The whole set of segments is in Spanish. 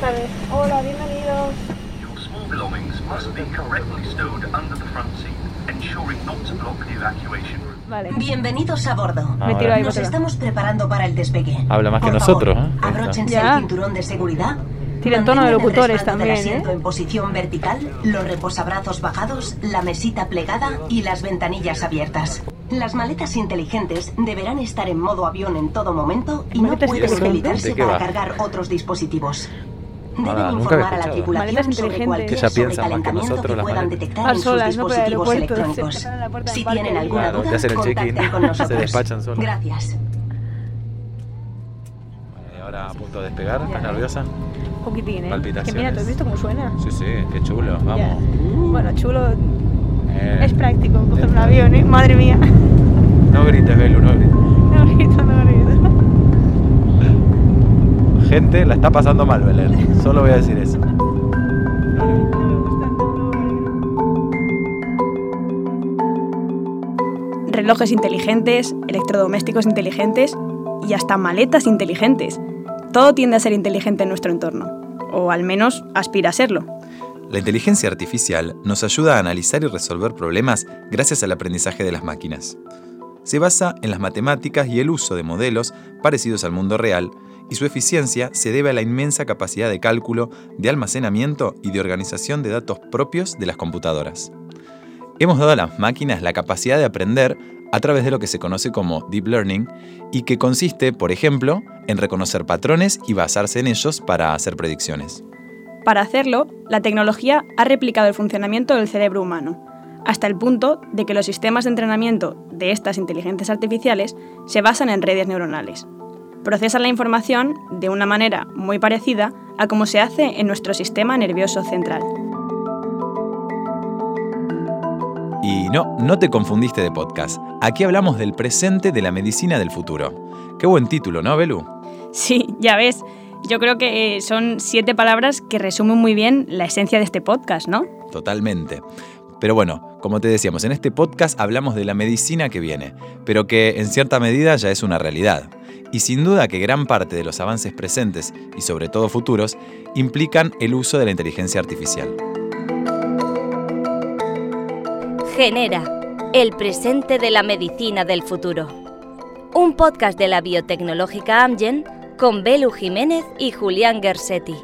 Buenas tardes. Hola, bienvenidos. Your small belongings must be correctly stowed under the front seat, ensuring not to block the evacuation route. Vale. Bienvenidos a bordo. Me tiro ahí, Nos botella. estamos preparando para el despegue. Habla más que Por nosotros, favor, ¿eh? Ahí está. Abróchense Ya. el cinturón de seguridad. Tienen tono de el locutores también, del asiento ¿eh? en posición vertical, los reposabrazos bajados, la mesita plegada y las ventanillas abiertas. Las maletas inteligentes deberán estar en modo avión en todo momento y no ¿Maletas pueden habilitarse ¿De qué para va? cargar otros dispositivos. Deben informar a la tripulación sobre inteligentes. cualquier Que ya piensan más que sobrecalentamiento nosotros que las puedan detectar en sus dispositivos electrónicos. Si tienen alguna duda, contacten con se nosotros. Gracias. Ahora a punto de despegar, ¿estás nerviosa? Un poquitín, ¿eh? Palpitaciones. Que mira, ¿tú has visto cómo suena? Sí, sí, qué chulo, vamos. Bueno, chulo. Eh, Es práctico coger un avión, ¿eh? Madre mía. No grites, Belu, no grites. No grito, no grito. Gente, la está pasando mal, Belén. Solo voy a decir eso. Relojes inteligentes, electrodomésticos inteligentes y hasta maletas inteligentes. Todo tiende a ser inteligente en nuestro entorno. O al menos aspira a serlo. La inteligencia artificial nos ayuda a analizar y resolver problemas gracias al aprendizaje de las máquinas. Se basa en las matemáticas y el uso de modelos parecidos al mundo real, y su eficiencia se debe a la inmensa capacidad de cálculo, de almacenamiento y de organización de datos propios de las computadoras. Hemos dado a las máquinas la capacidad de aprender a través de lo que se conoce como deep learning y que consiste, por ejemplo, en reconocer patrones y basarse en ellos para hacer predicciones. Para hacerlo, la tecnología ha replicado el funcionamiento del cerebro humano, hasta el punto de que los sistemas de entrenamiento de estas inteligencias artificiales se basan en redes neuronales. Procesan la información de una manera muy parecida a como se hace en nuestro sistema nervioso central. Y no, no te confundiste de podcast. Aquí hablamos del presente de la medicina del futuro. Qué buen título, ¿no, Belu? Sí, ya ves, yo creo que eh, son siete palabras que resumen muy bien la esencia de este podcast, ¿no? Totalmente. Pero bueno, como te decíamos, en este podcast hablamos de la medicina que viene, pero que en cierta medida ya es una realidad. Y sin duda que gran parte de los avances presentes y sobre todo futuros implican el uso de la inteligencia artificial. Genera, el presente de la medicina del futuro. Un podcast de la biotecnológica Amgen con Belu Jiménez y Julián Gersetti.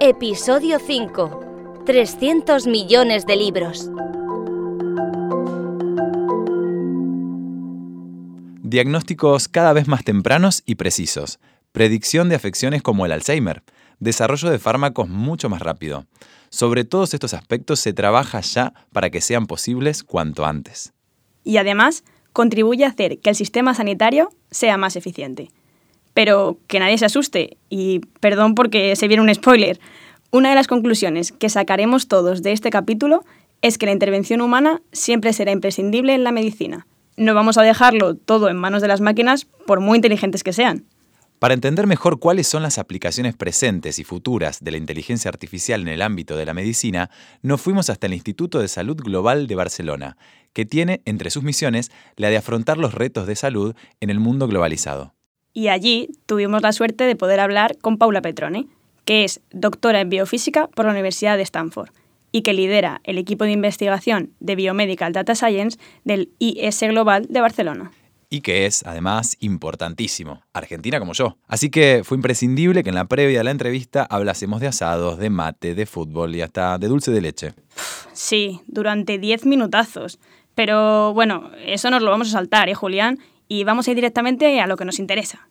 Episodio 5. 300 millones de libros. Diagnósticos cada vez más tempranos y precisos. Predicción de afecciones como el Alzheimer. Desarrollo de fármacos mucho más rápido. Sobre todos estos aspectos se trabaja ya para que sean posibles cuanto antes. Y además, contribuye a hacer que el sistema sanitario sea más eficiente. Pero que nadie se asuste, y perdón porque se viene un spoiler, una de las conclusiones que sacaremos todos de este capítulo es que la intervención humana siempre será imprescindible en la medicina. No vamos a dejarlo todo en manos de las máquinas, por muy inteligentes que sean. Para entender mejor cuáles son las aplicaciones presentes y futuras de la inteligencia artificial en el ámbito de la medicina, nos fuimos hasta el Instituto de Salud Global de Barcelona, que tiene entre sus misiones la de afrontar los retos de salud en el mundo globalizado. Y allí tuvimos la suerte de poder hablar con Paula Petrone, que es doctora en biofísica por la Universidad de Stanford y que lidera el equipo de investigación de Biomedical Data Science del IS Global de Barcelona. Y que es, además, importantísimo, argentina como yo. Así que fue imprescindible que en la previa de la entrevista hablásemos de asados, de mate, de fútbol y hasta de dulce de leche. Sí, durante 10 minutazos. Pero bueno, eso nos lo vamos a saltar, ¿eh, Julián? Y vamos a ir directamente a lo que nos interesa.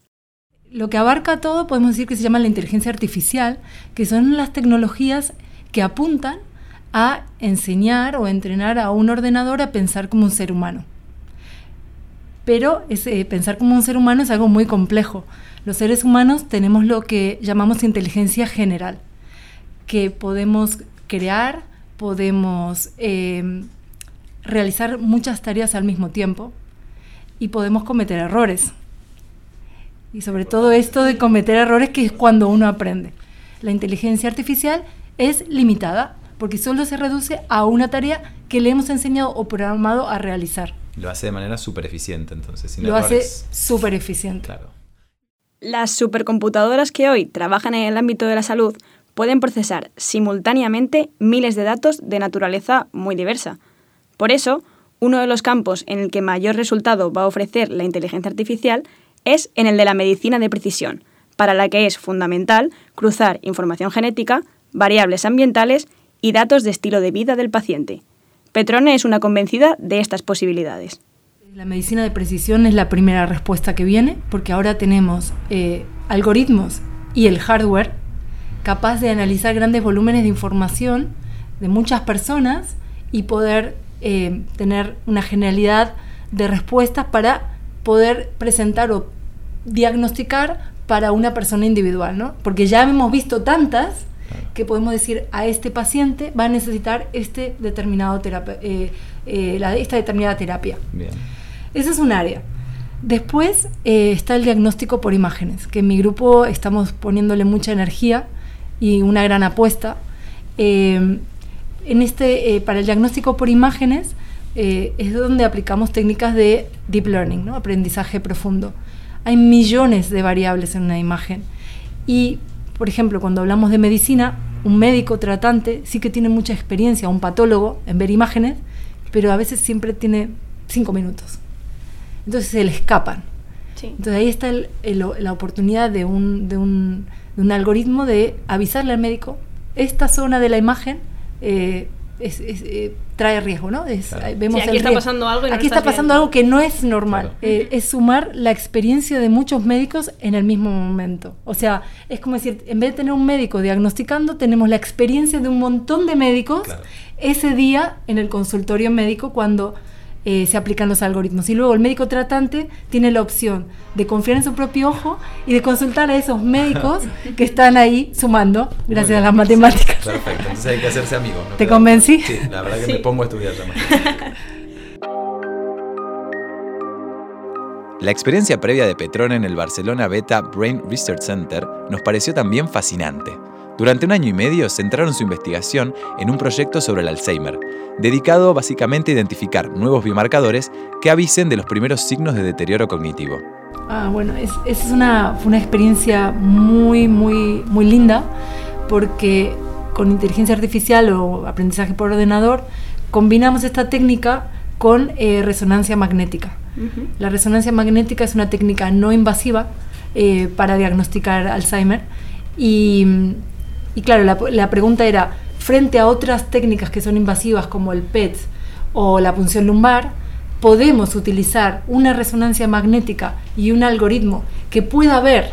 Lo que abarca todo podemos decir que se llama la inteligencia artificial, que son las tecnologías que apuntan a enseñar o entrenar a un ordenador a pensar como un ser humano. Pero ese, pensar como un ser humano es algo muy complejo. Los seres humanos tenemos lo que llamamos inteligencia general, que podemos crear, podemos eh, realizar muchas tareas al mismo tiempo y podemos cometer errores. Y sobre todo esto de cometer errores que es cuando uno aprende. La inteligencia artificial es limitada porque solo se reduce a una tarea que le hemos enseñado o programado a realizar. Lo hace de manera súper eficiente, entonces, sin Lo hace súper eficiente. Claro. Las supercomputadoras que hoy trabajan en el ámbito de la salud pueden procesar simultáneamente miles de datos de naturaleza muy diversa. Por eso, uno de los campos en el que mayor resultado va a ofrecer la inteligencia artificial es en el de la medicina de precisión, para la que es fundamental cruzar información genética, variables ambientales y datos de estilo de vida del paciente. Petrone es una convencida de estas posibilidades. La medicina de precisión es la primera respuesta que viene, porque ahora tenemos eh, algoritmos y el hardware capaz de analizar grandes volúmenes de información de muchas personas y poder eh, tener una generalidad de respuestas para poder presentar o diagnosticar para una persona individual, ¿no? Porque ya hemos visto tantas que podemos decir a este paciente va a necesitar este determinado terapia, eh, eh, esta determinada terapia. Bien. Esa es un área. Después está el diagnóstico por imágenes, que en mi grupo estamos poniéndole mucha energía y una gran apuesta. Eh, en este, eh, para el diagnóstico por imágenes eh, es donde aplicamos técnicas de deep learning, ¿no? aprendizaje profundo. Hay millones de variables en una imagen y, por ejemplo, cuando hablamos de medicina, un médico tratante sí que tiene mucha experiencia, un patólogo, en ver imágenes, pero a veces siempre tiene cinco minutos. Entonces se le escapan. Entonces ahí está la oportunidad de un, de un un algoritmo de avisarle al médico, esta zona de la imagen eh, eh, trae riesgo, ¿no? vemos aquí está pasando algo. aquí está pasando algo que no es normal. Eh, es sumar la experiencia de muchos médicos en el mismo momento. O sea, es como decir, en vez de tener un médico diagnosticando, tenemos la experiencia de un montón de médicos ese día en el consultorio médico cuando eh, se aplican los algoritmos. Y luego el médico tratante tiene la opción de confiar en su propio ojo y de consultar a esos médicos que están ahí sumando gracias a las matemáticas. Perfecto, entonces hay que hacerse amigos. ¿Te convencí? Sí, la verdad que me pongo a estudiar La experiencia previa de Petrone en el Barcelona Beta Brain Research Center nos pareció también fascinante. Durante un año y medio centraron su investigación en un proyecto sobre el Alzheimer, dedicado básicamente a identificar nuevos biomarcadores que avisen de los primeros signos de deterioro cognitivo. Ah, bueno, es, es una, fue una experiencia muy, muy, muy linda porque con inteligencia artificial o aprendizaje por ordenador combinamos esta técnica con eh, resonancia magnética. La resonancia magnética es una técnica no invasiva eh, para diagnosticar Alzheimer y, y claro, la, la pregunta era, frente a otras técnicas que son invasivas como el PET o la punción lumbar, podemos utilizar una resonancia magnética y un algoritmo que pueda ver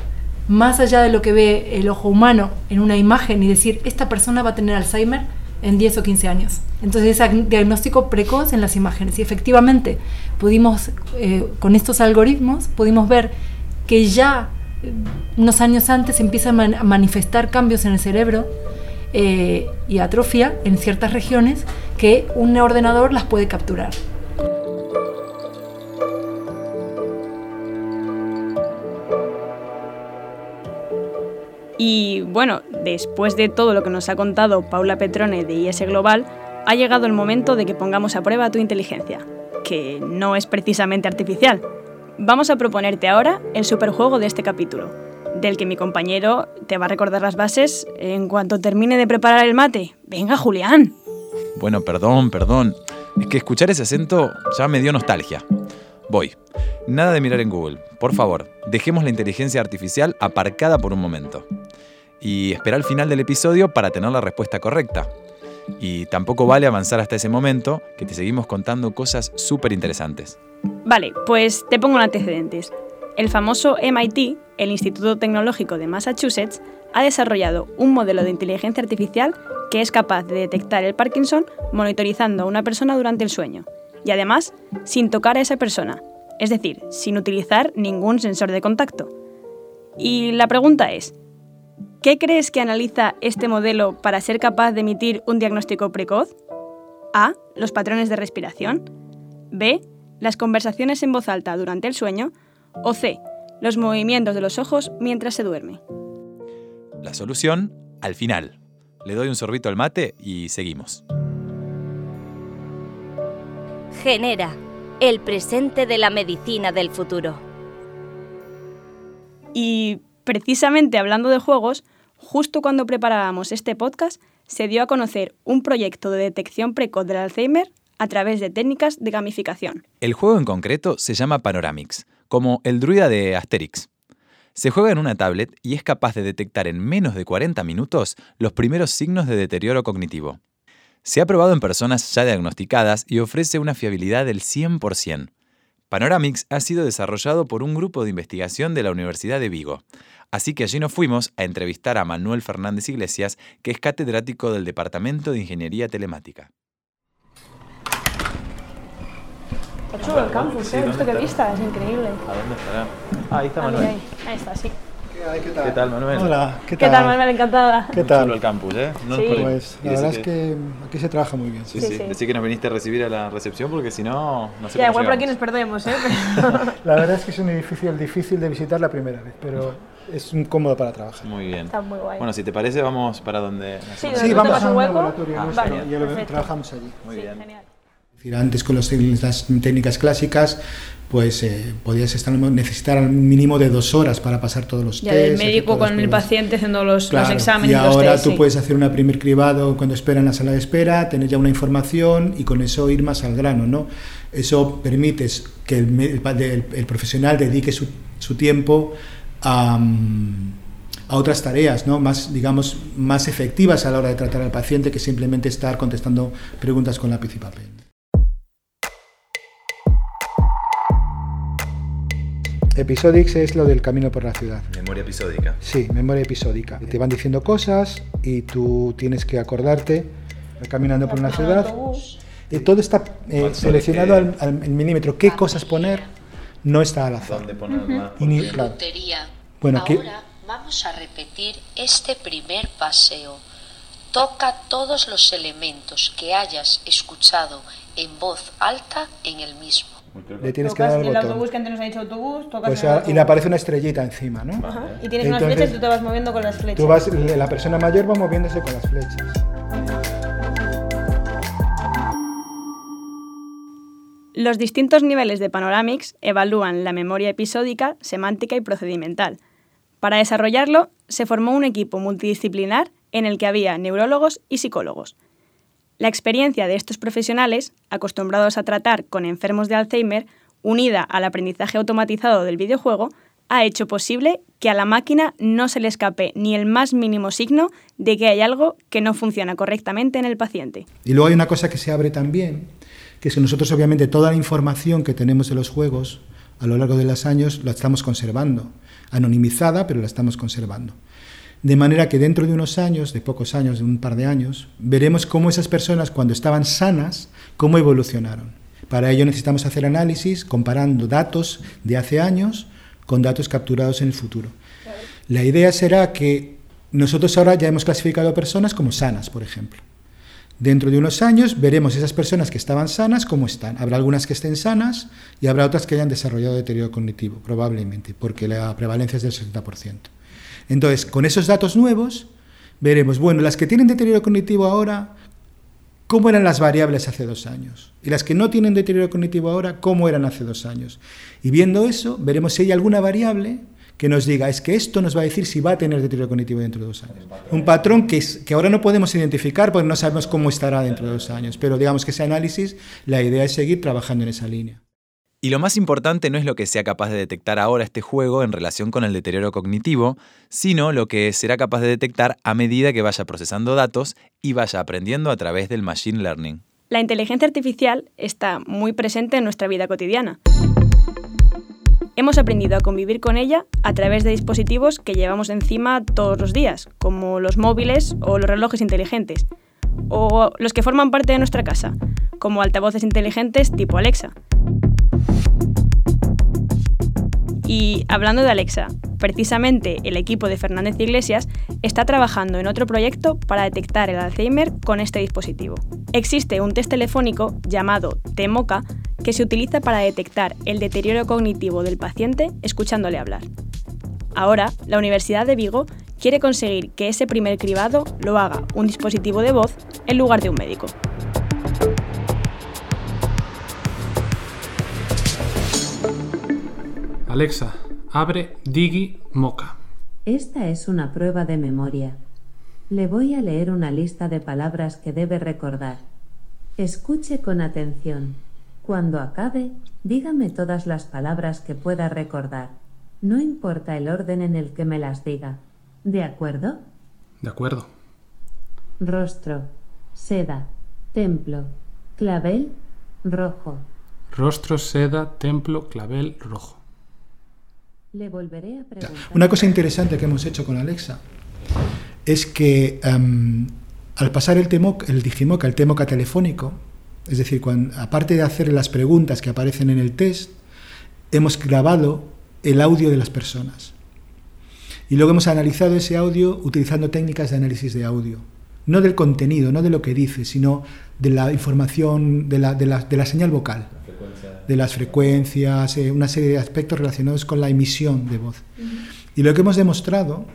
más allá de lo que ve el ojo humano en una imagen y decir, esta persona va a tener Alzheimer en 10 o 15 años. Entonces es diagnóstico precoz en las imágenes. Y efectivamente, pudimos, eh, con estos algoritmos, pudimos ver que ya unos años antes empiezan a manifestar cambios en el cerebro eh, y atrofia en ciertas regiones que un ordenador las puede capturar. Y bueno, después de todo lo que nos ha contado Paula Petrone de IS Global, ha llegado el momento de que pongamos a prueba tu inteligencia, que no es precisamente artificial. Vamos a proponerte ahora el superjuego de este capítulo del que mi compañero te va a recordar las bases en cuanto termine de preparar el mate. Venga, Julián. Bueno, perdón, perdón. Es que escuchar ese acento ya me dio nostalgia. Voy. Nada de mirar en Google. Por favor, dejemos la inteligencia artificial aparcada por un momento. Y espera al final del episodio para tener la respuesta correcta. Y tampoco vale avanzar hasta ese momento, que te seguimos contando cosas súper interesantes. Vale, pues te pongo en antecedentes. El famoso MIT, el Instituto Tecnológico de Massachusetts, ha desarrollado un modelo de inteligencia artificial que es capaz de detectar el Parkinson monitorizando a una persona durante el sueño, y además sin tocar a esa persona, es decir, sin utilizar ningún sensor de contacto. Y la pregunta es, ¿qué crees que analiza este modelo para ser capaz de emitir un diagnóstico precoz? A. Los patrones de respiración. B. Las conversaciones en voz alta durante el sueño o C. Los movimientos de los ojos mientras se duerme. La solución, al final. Le doy un sorbito al mate y seguimos. Genera, el presente de la medicina del futuro. Y precisamente hablando de juegos, justo cuando preparábamos este podcast, se dio a conocer un proyecto de detección precoz del Alzheimer a través de técnicas de gamificación. El juego en concreto se llama Panoramix, como el druida de Asterix. Se juega en una tablet y es capaz de detectar en menos de 40 minutos los primeros signos de deterioro cognitivo. Se ha probado en personas ya diagnosticadas y ofrece una fiabilidad del 100%. Panoramix ha sido desarrollado por un grupo de investigación de la Universidad de Vigo. Así que allí nos fuimos a entrevistar a Manuel Fernández Iglesias, que es catedrático del Departamento de Ingeniería Telemática. Está chulo el campus, ¿eh? Que vista, es increíble. ¿A dónde estará? Ah, ahí está Ahí, Manuel. ahí, ahí está, sí. ¿Qué tal? ¿Qué tal, Manuel? Hola, ¿qué ¿Qué tal? tal, Manuel? Encantada. ¿Qué Chulo tal? el campus, ¿eh? No Sí. Pues la verdad es que aquí se trabaja muy bien. Sí, Sí, sí. sí. Decí que nos viniste a recibir a la recepción porque si no, no sé Ya, igual por aquí nos perdemos, ¿eh? La verdad es que es un edificio difícil de visitar la primera vez, pero es un cómodo para trabajar. Muy bien. Está muy guay. Bueno, si te parece, vamos para donde... Sí, Sí, ¿Nosotros vamos a un hueco? laboratorio Ah, nuestro vale, y lo- trabajamos allí. Muy sí, bien. genial. Decir, antes con los las técnicas clásicas, pues eh, podías estar, necesitar un mínimo de dos horas para pasar todos los Ya, tests. el médico con el paciente haciendo los, exámenes y ahora test, tú sí. puedes hacer una primer cribado cuando espera en la sala de espera, tener ya una información y con eso ir más al grano, ¿no? Eso permite que el, profesional dedique su, su tiempo a, mm, a otras tareas, ¿no? Más, digamos, más efectivas a la hora de tratar al paciente que simplemente estar contestando preguntas con lápiz y papel. Episodix es lo del camino por la ciudad. Memoria episódica. Sí, memoria episódica. Te van diciendo cosas y tú tienes que acordarte caminando por una ciudad. Y todo está eh, seleccionado al, milímetro. ¿Qué cosas poner? No está al azar. ¿Dónde claro. Tontería. Bueno, ¿qué- Ahora vamos a repetir este primer paseo. Toca todos los elementos que hayas escuchado en voz alta en el mismo. Le tienes que dar al botón. que antes nos ha dicho autobús, tocas Pues el a- y autobús. le aparece una estrellita encima, ¿no? Ajá, Y tienes unas Entonces, flechas y tú te vas moviendo con las flechas. Tú vas, la persona mayor va moviéndose con las flechas. Los distintos niveles de Panoramix evalúan la memoria episódica, semántica y procedimental. Para desarrollarlo, se formó un equipo multidisciplinar en el que había neurólogos y psicólogos. La experiencia de estos profesionales, acostumbrados a tratar con enfermos de Alzheimer, unida al aprendizaje automatizado del videojuego, ha hecho posible que a la máquina no se le escape ni el más mínimo signo de que hay algo que no funciona correctamente en el paciente. Y luego hay una cosa que se abre también, que es que nosotros obviamente toda la información que tenemos de los juegos a lo largo de los años la estamos conservando, anonimizada, pero la estamos conservando. De manera que dentro de unos años, de pocos años, de un par de años, veremos cómo esas personas cuando estaban sanas, cómo evolucionaron. Para ello necesitamos hacer análisis comparando datos de hace años con datos capturados en el futuro. La idea será que nosotros ahora ya hemos clasificado a personas como sanas, por ejemplo. Dentro de unos años veremos esas personas que estaban sanas cómo están. Habrá algunas que estén sanas y habrá otras que hayan desarrollado deterioro cognitivo, probablemente, porque la prevalencia es del 60%. Entonces, con esos datos nuevos, veremos, bueno, las que tienen deterioro cognitivo ahora, ¿cómo eran las variables hace dos años? Y las que no tienen deterioro cognitivo ahora, ¿cómo eran hace dos años? Y viendo eso, veremos si hay alguna variable que nos diga, es que esto nos va a decir si va a tener deterioro cognitivo dentro de dos años. Un patrón que, es- que ahora no podemos identificar porque no sabemos cómo estará dentro de dos años, pero digamos que ese análisis, la idea es seguir trabajando en esa línea. Y lo más importante no es lo que sea capaz de detectar ahora este juego en relación con el deterioro cognitivo, sino lo que será capaz de detectar a medida que vaya procesando datos y vaya aprendiendo a través del machine learning. La inteligencia artificial está muy presente en nuestra vida cotidiana. Hemos aprendido a convivir con ella a través de dispositivos que llevamos encima todos los días, como los móviles o los relojes inteligentes, o los que forman parte de nuestra casa, como altavoces inteligentes tipo Alexa. Y hablando de Alexa, precisamente el equipo de Fernández Iglesias está trabajando en otro proyecto para detectar el Alzheimer con este dispositivo. Existe un test telefónico llamado TEMOCA que se utiliza para detectar el deterioro cognitivo del paciente escuchándole hablar. Ahora, la Universidad de Vigo quiere conseguir que ese primer cribado lo haga un dispositivo de voz en lugar de un médico. Alexa, Abre Digi Moca. Esta es una prueba de memoria. Le voy a leer una lista de palabras que debe recordar. Escuche con atención. Cuando acabe, dígame todas las palabras que pueda recordar. No importa el orden en el que me las diga. ¿De acuerdo? De acuerdo. Rostro, seda, templo, clavel, rojo. Rostro, seda, templo, clavel, rojo. Le volveré a preguntar. Una cosa interesante que hemos hecho con Alexa es que um, al pasar el, temoc, el Digimoca, el Temoca telefónico, es decir, cuando, aparte de hacer las preguntas que aparecen en el test, hemos grabado el audio de las personas. Y luego hemos analizado ese audio utilizando técnicas de análisis de audio. No del contenido, no de lo que dice, sino de la información, de la, de la, de la señal vocal, de las frecuencias, eh, una serie de aspectos relacionados con la emisión de voz. Y lo que hemos demostrado,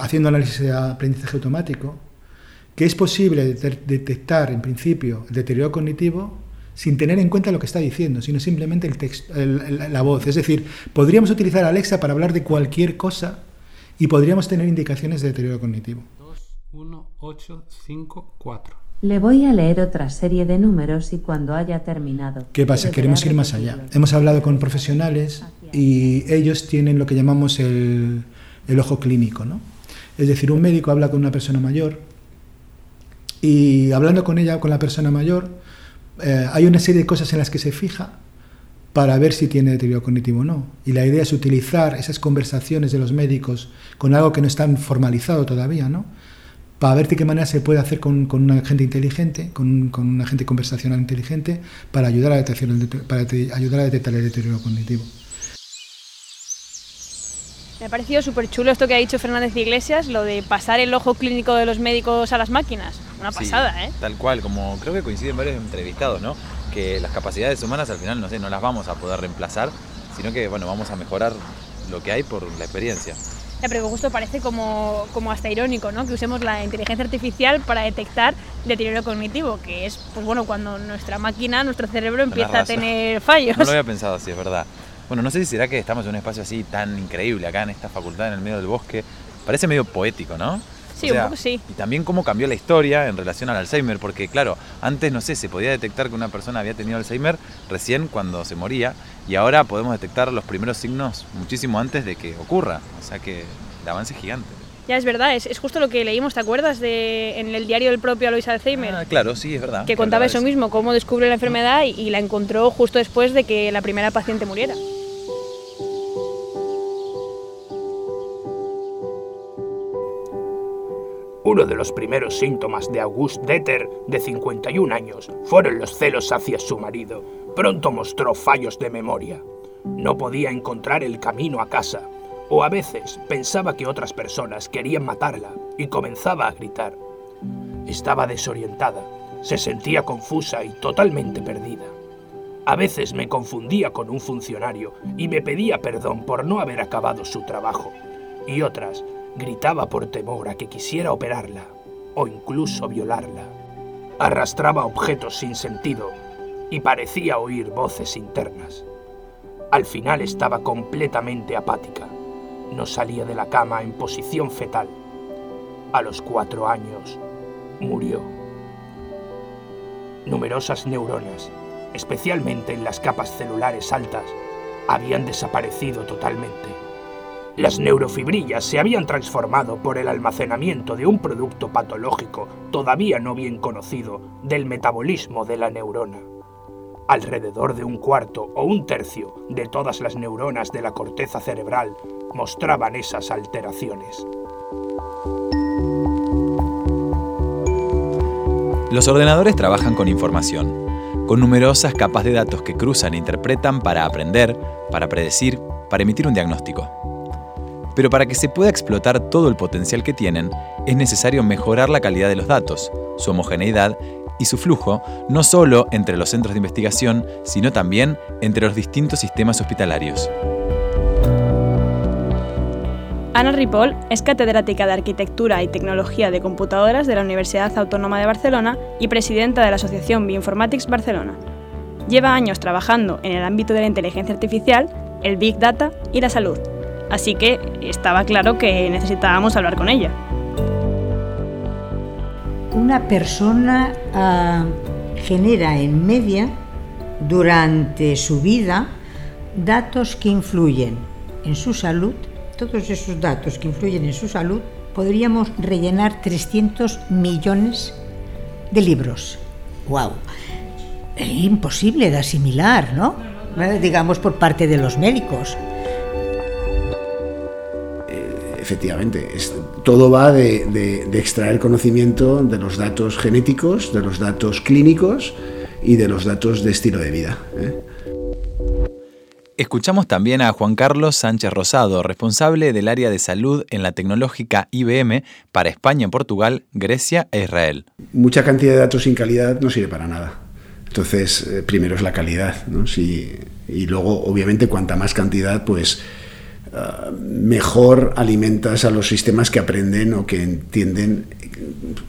haciendo análisis de aprendizaje automático, que es posible detectar en principio el deterioro cognitivo sin tener en cuenta lo que está diciendo, sino simplemente el texto, la voz. Es decir, podríamos utilizar Alexa para hablar de cualquier cosa y podríamos tener indicaciones de deterioro cognitivo. 2, 1, 8, 5, 4. Le voy a leer otra serie de números y cuando haya terminado. ¿Qué pasa? Queremos ir más allá. Hemos hablado con profesionales y ellos tienen lo que llamamos el, el ojo clínico, ¿no? Es decir, un médico habla con una persona mayor y hablando con ella, con la persona mayor, eh, hay una serie de cosas en las que se fija para ver si tiene deterioro cognitivo o no. Y la idea es utilizar esas conversaciones de los médicos con algo que no está formalizado todavía, ¿no? Para ver de qué manera se puede hacer con, con un agente inteligente, con, con, un agente conversacional inteligente, para ayudar a, detectar el, para ayudar a detectar el deterioro cognitivo. Me ha parecido súper chulo esto que ha dicho Fernández Iglesias, lo de pasar el ojo clínico de los médicos a las máquinas. Una pasada, sí, ¿eh? Tal cual, como creo que coinciden varios entrevistados, ¿no? Que las capacidades humanas al final, no sé, no las vamos a poder reemplazar, sino que, bueno, vamos a mejorar lo que hay por la experiencia. Ya, pero justo parece como, como hasta irónico, ¿no? Que usemos la inteligencia artificial para detectar deterioro cognitivo, que es, pues bueno, cuando nuestra máquina, nuestro cerebro empieza a tener fallos. No lo había pensado así, es verdad. Bueno, no sé si será que estamos en un espacio así tan increíble acá en esta facultad en el medio del bosque. Parece medio poético, ¿no? Sí, o sea, un poco sí. Y también cómo cambió la historia en relación al Alzheimer, porque claro, antes no sé, se podía detectar que una persona había tenido Alzheimer recién cuando se moría, y ahora podemos detectar los primeros signos muchísimo antes de que ocurra. O sea que el avance es gigante. Ya es verdad, es, es, justo lo que leímos, ¿te acuerdas? de En el diario del propio Alois Alzheimer. Ah, claro, sí, es verdad. Que contaba eso mismo, cómo descubre la enfermedad y, y la encontró justo después de que la primera paciente muriera. Uno de los primeros síntomas de August Deter, de 51 años, fueron los celos hacia su marido. Pronto mostró fallos de memoria. No podía encontrar el camino a casa, o a veces pensaba que otras personas querían matarla y comenzaba a gritar. Estaba desorientada, se sentía confusa y totalmente perdida. A veces me confundía con un funcionario y me pedía perdón por no haber acabado su trabajo, y otras gritaba por temor a que quisiera operarla o incluso violarla. Arrastraba objetos sin sentido y parecía oír voces internas. Al final estaba completamente apática. No salía de la cama en posición fetal. A los cuatro años murió. Numerosas neuronas, especialmente en las capas celulares altas, habían desaparecido totalmente. Las neurofibrillas se habían transformado por el almacenamiento de un producto patológico todavía no bien conocido del metabolismo de la neurona. Alrededor de un cuarto o un tercio de todas las neuronas de la corteza cerebral mostraban esas alteraciones. Los ordenadores trabajan con información, con numerosas capas de datos que cruzan e interpretan para aprender, para predecir, para emitir un diagnóstico. Pero para que se pueda explotar todo el potencial que tienen, es necesario mejorar la calidad de los datos, su homogeneidad y su flujo, no solo entre los centros de investigación, sino también entre los distintos sistemas hospitalarios. Ana Ripoll es catedrática de Arquitectura y Tecnología de Computadoras de la Universidad Autónoma de Barcelona y presidenta de la Asociación Bioinformatics Barcelona. Lleva años trabajando en el ámbito de la inteligencia artificial el Big Data y la salud. Así que estaba claro que necesitábamos hablar con ella. Una persona ah, genera en media durante su vida datos que influyen en su salud, todos esos datos que influyen en su salud, podríamos rellenar 300 millones de libros. ¡Wow! Imposible de asimilar, ¿no? Digamos por parte de los médicos. Efectivamente, todo va de, extraer conocimiento de los datos genéticos, de los datos clínicos y de los datos de estilo de vida. ¿eh? Escuchamos también a Juan Carlos Sánchez Rosado, responsable del área de salud en la tecnológica IBM para España, Portugal, Grecia e Israel. Mucha cantidad de datos sin calidad no sirve para nada. Entonces, eh, primero es la calidad, ¿no? y luego, obviamente, cuanta más cantidad, pues ah, mejor alimentas a los sistemas que aprenden o que entienden,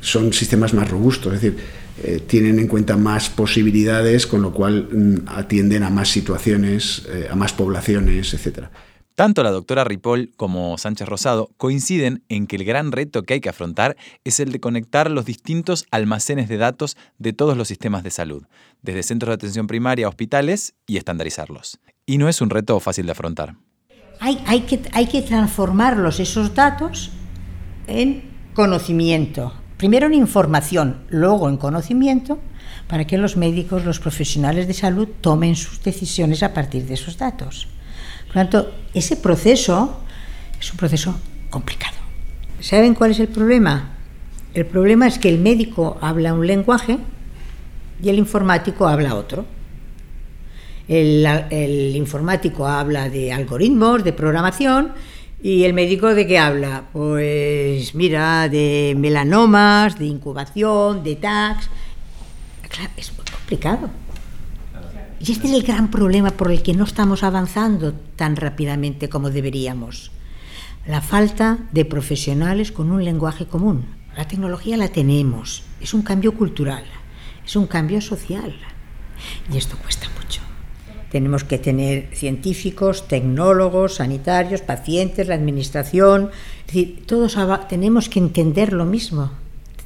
son sistemas más robustos. Es decir, eh, tienen en cuenta más posibilidades, con lo cual mm, atienden a más situaciones, eh, a más poblaciones, etc. Tanto la doctora Ripoll como Sánchez Rosado coinciden en que el gran reto que hay que afrontar es el de conectar los distintos almacenes de datos de todos los sistemas de salud, desde centros de atención primaria a hospitales y estandarizarlos. Y no es un reto fácil de afrontar. Hay, que, hay transformarlos, esos datos, en conocimiento, primero en información, luego en conocimiento, para que los médicos, los profesionales de salud tomen sus decisiones a partir de esos datos. Por lo tanto, ese proceso es un proceso complicado. ¿Saben cuál es el problema? El problema es que el médico habla un lenguaje y el informático habla otro. El, el informático habla de algoritmos, de programación, ¿Y el médico de qué habla? Pues mira, de melanomas, de incubación, de tags. Claro, es muy complicado. Y este es el gran problema por el que no estamos avanzando tan rápidamente como deberíamos. La falta de profesionales con un lenguaje común. La tecnología la tenemos, es un cambio cultural, es un cambio social. Y esto cuesta mucho. Tenemos que tener científicos, tecnólogos, sanitarios, pacientes, la administración. Es decir, todos tenemos que entender lo mismo,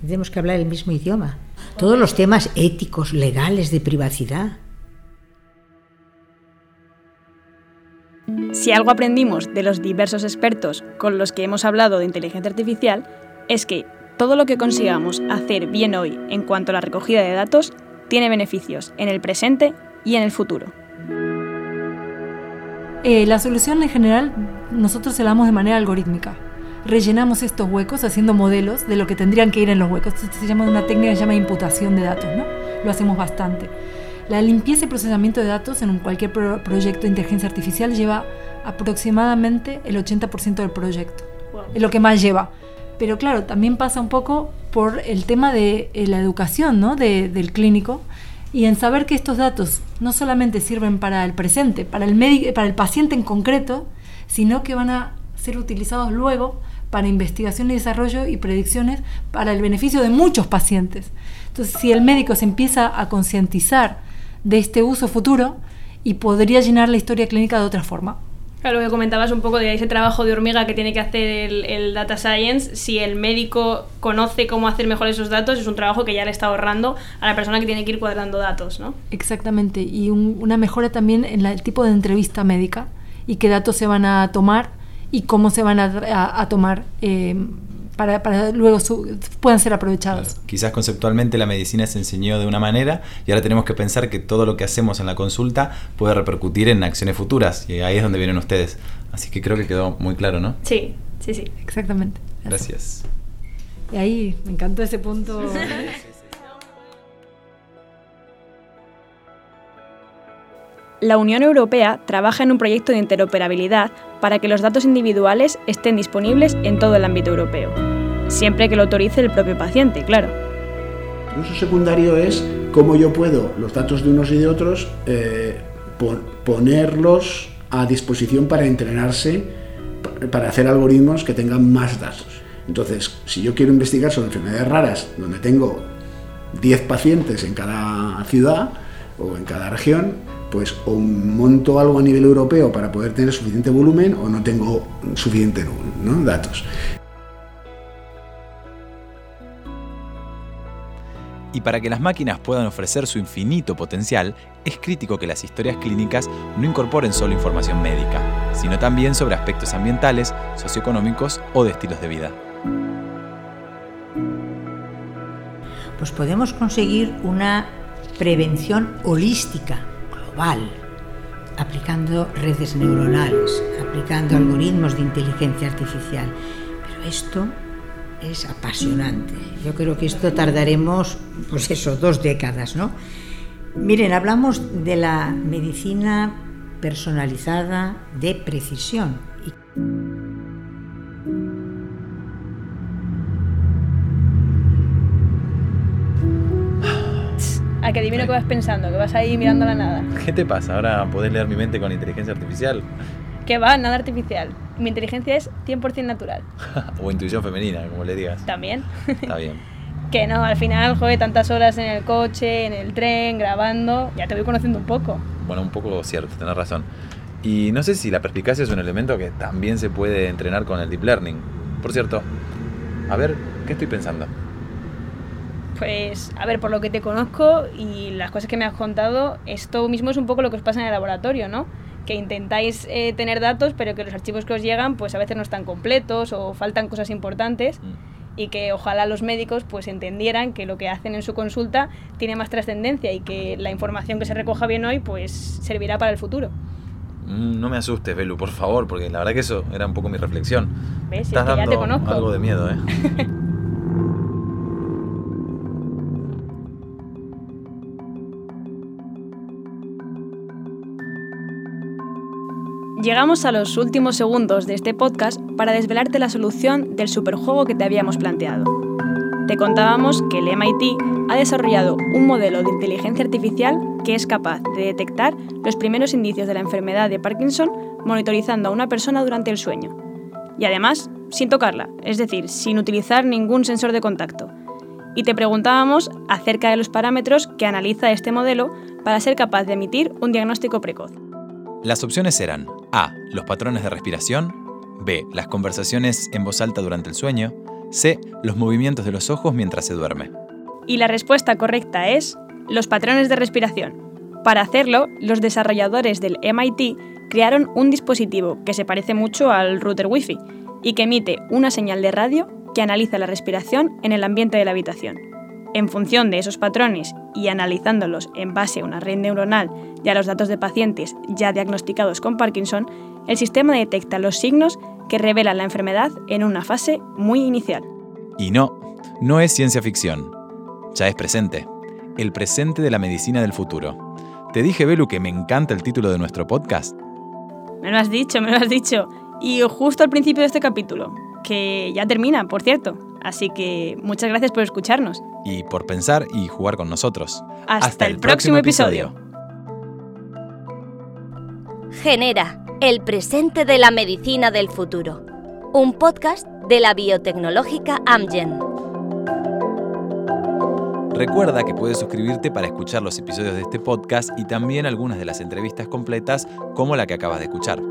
tenemos que hablar el mismo idioma. Todos los temas éticos, legales, de privacidad. Si algo aprendimos de los diversos expertos con los que hemos hablado de inteligencia artificial, es que todo lo que consigamos hacer bien hoy en cuanto a la recogida de datos tiene beneficios en el presente y en el futuro. Eh, la solución en general nosotros se la damos de manera algorítmica. Rellenamos estos huecos haciendo modelos de lo que tendrían que ir en los huecos. Esto se llama una técnica que se llama imputación de datos, ¿no? Lo hacemos bastante. La limpieza y procesamiento de datos en cualquier proyecto de inteligencia artificial lleva aproximadamente el 80% del proyecto. Es lo que más lleva. Pero claro, también pasa un poco por el tema de eh, la educación ¿no? del clínico y en saber que estos datos no solamente sirven para el presente, para el, para el paciente en concreto, sino que van a ser utilizados luego para investigación y desarrollo y predicciones para el beneficio de muchos pacientes. Entonces, si el médico se empieza a concientizar de este uso futuro, y podría llenar la historia clínica de otra forma. Claro, que comentabas un poco de ese trabajo de hormiga que tiene que hacer el, data science. Si el médico conoce cómo hacer mejor esos datos, es un trabajo que ya le está ahorrando a la persona que tiene que ir cuadrando datos, ¿no? Exactamente. Y una mejora también en el tipo de entrevista médica y qué datos se van a tomar y cómo se van a, tomar. Eh, para, para luego puedan ser aprovechados. Quizás conceptualmente la medicina se enseñó de una manera y ahora tenemos que pensar que todo lo que hacemos en la consulta puede repercutir en acciones futuras y ahí es donde vienen ustedes. Así que creo que quedó muy claro, ¿no? Sí, sí, sí. Exactamente. Gracias. Y ahí me encantó ese punto. La Unión Europea trabaja en un proyecto de interoperabilidad para que los datos individuales estén disponibles en todo el ámbito europeo, siempre que lo autorice el propio paciente, claro. El uso secundario es cómo yo puedo los datos de unos y de otros eh, ponerlos a disposición para entrenarse, para hacer algoritmos que tengan más datos. Entonces, si yo quiero investigar sobre enfermedades raras, donde tengo 10 pacientes en cada ciudad o en cada región, pues o monto algo a nivel europeo para poder tener suficiente volumen o no tengo suficiente ¿no? datos. Y para que las máquinas puedan ofrecer su infinito potencial, es crítico que las historias clínicas no incorporen solo información médica, sino también sobre aspectos ambientales, socioeconómicos o de estilos de vida. Pues podemos conseguir una prevención holística, global, aplicando redes neuronales, aplicando algoritmos de inteligencia artificial. Pero esto es apasionante. Yo creo que esto tardaremos, pues eso, dos décadas, ¿no? Miren, hablamos de la medicina personalizada de precisión. A que adivino que vas pensando, que vas ahí mirando la nada. ¿Qué te pasa? ¿Ahora podés leer mi mente con inteligencia artificial? Que va, nada artificial. Mi inteligencia es 100% natural. o intuición femenina, como le digas. También. Está bien. que no, al final, joder, tantas horas en el coche, en el tren, grabando, ya te voy conociendo un poco. Bueno, un poco cierto, tenés razón. Y no sé si la perspicacia es un elemento que también se puede entrenar con el deep learning. Por cierto, a ver, ¿qué estoy pensando? Pues, a ver, por lo que te conozco y las cosas que me has contado, esto mismo es un poco lo que os pasa en el laboratorio, ¿no? Que intentáis eh, tener datos, pero que los archivos que os llegan, pues a veces no están completos o faltan cosas importantes. Y que ojalá los médicos pues entendieran que lo que hacen en su consulta tiene más trascendencia y que la información que se recoja bien hoy pues servirá para el futuro. Mm, No me asustes, Belu, por favor, porque la verdad que eso era un poco mi reflexión. ¿Ves? Es Estás que ya te conozco. algo de miedo, ¿eh? Llegamos a los últimos segundos de este podcast para desvelarte la solución del superjuego que te habíamos planteado. Te contábamos que el MIT ha desarrollado un modelo de inteligencia artificial que es capaz de detectar los primeros indicios de la enfermedad de Parkinson monitorizando a una persona durante el sueño. Y además, sin tocarla, es decir, sin utilizar ningún sensor de contacto. Y te preguntábamos acerca de los parámetros que analiza este modelo para ser capaz de emitir un diagnóstico precoz. Las opciones eran A. Los patrones de respiración. B. Las conversaciones en voz alta durante el sueño. C. Los movimientos de los ojos mientras se duerme. Y la respuesta correcta es los patrones de respiración. Para hacerlo, los desarrolladores del MIT crearon un dispositivo que se parece mucho al router Wi-Fi y que emite una señal de radio que analiza la respiración en el ambiente de la habitación. En función de esos patrones y analizándolos en base a una red neuronal y a los datos de pacientes ya diagnosticados con Parkinson, el sistema detecta los signos que revelan la enfermedad en una fase muy inicial. Y no, no es ciencia ficción. Ya es presente. El presente de la medicina del futuro. Te dije, Belu, que me encanta el título de nuestro podcast. Me lo has dicho, me lo has dicho. Y justo al principio de este capítulo, que ya termina, por cierto. Así que muchas gracias por escucharnos. Y por pensar y jugar con nosotros. Hasta, el próximo episodio. Genera, el presente de la medicina del futuro. Un podcast de la biotecnológica Amgen. Recuerda que puedes suscribirte para escuchar los episodios de este podcast y también algunas de las entrevistas completas como la que acabas de escuchar.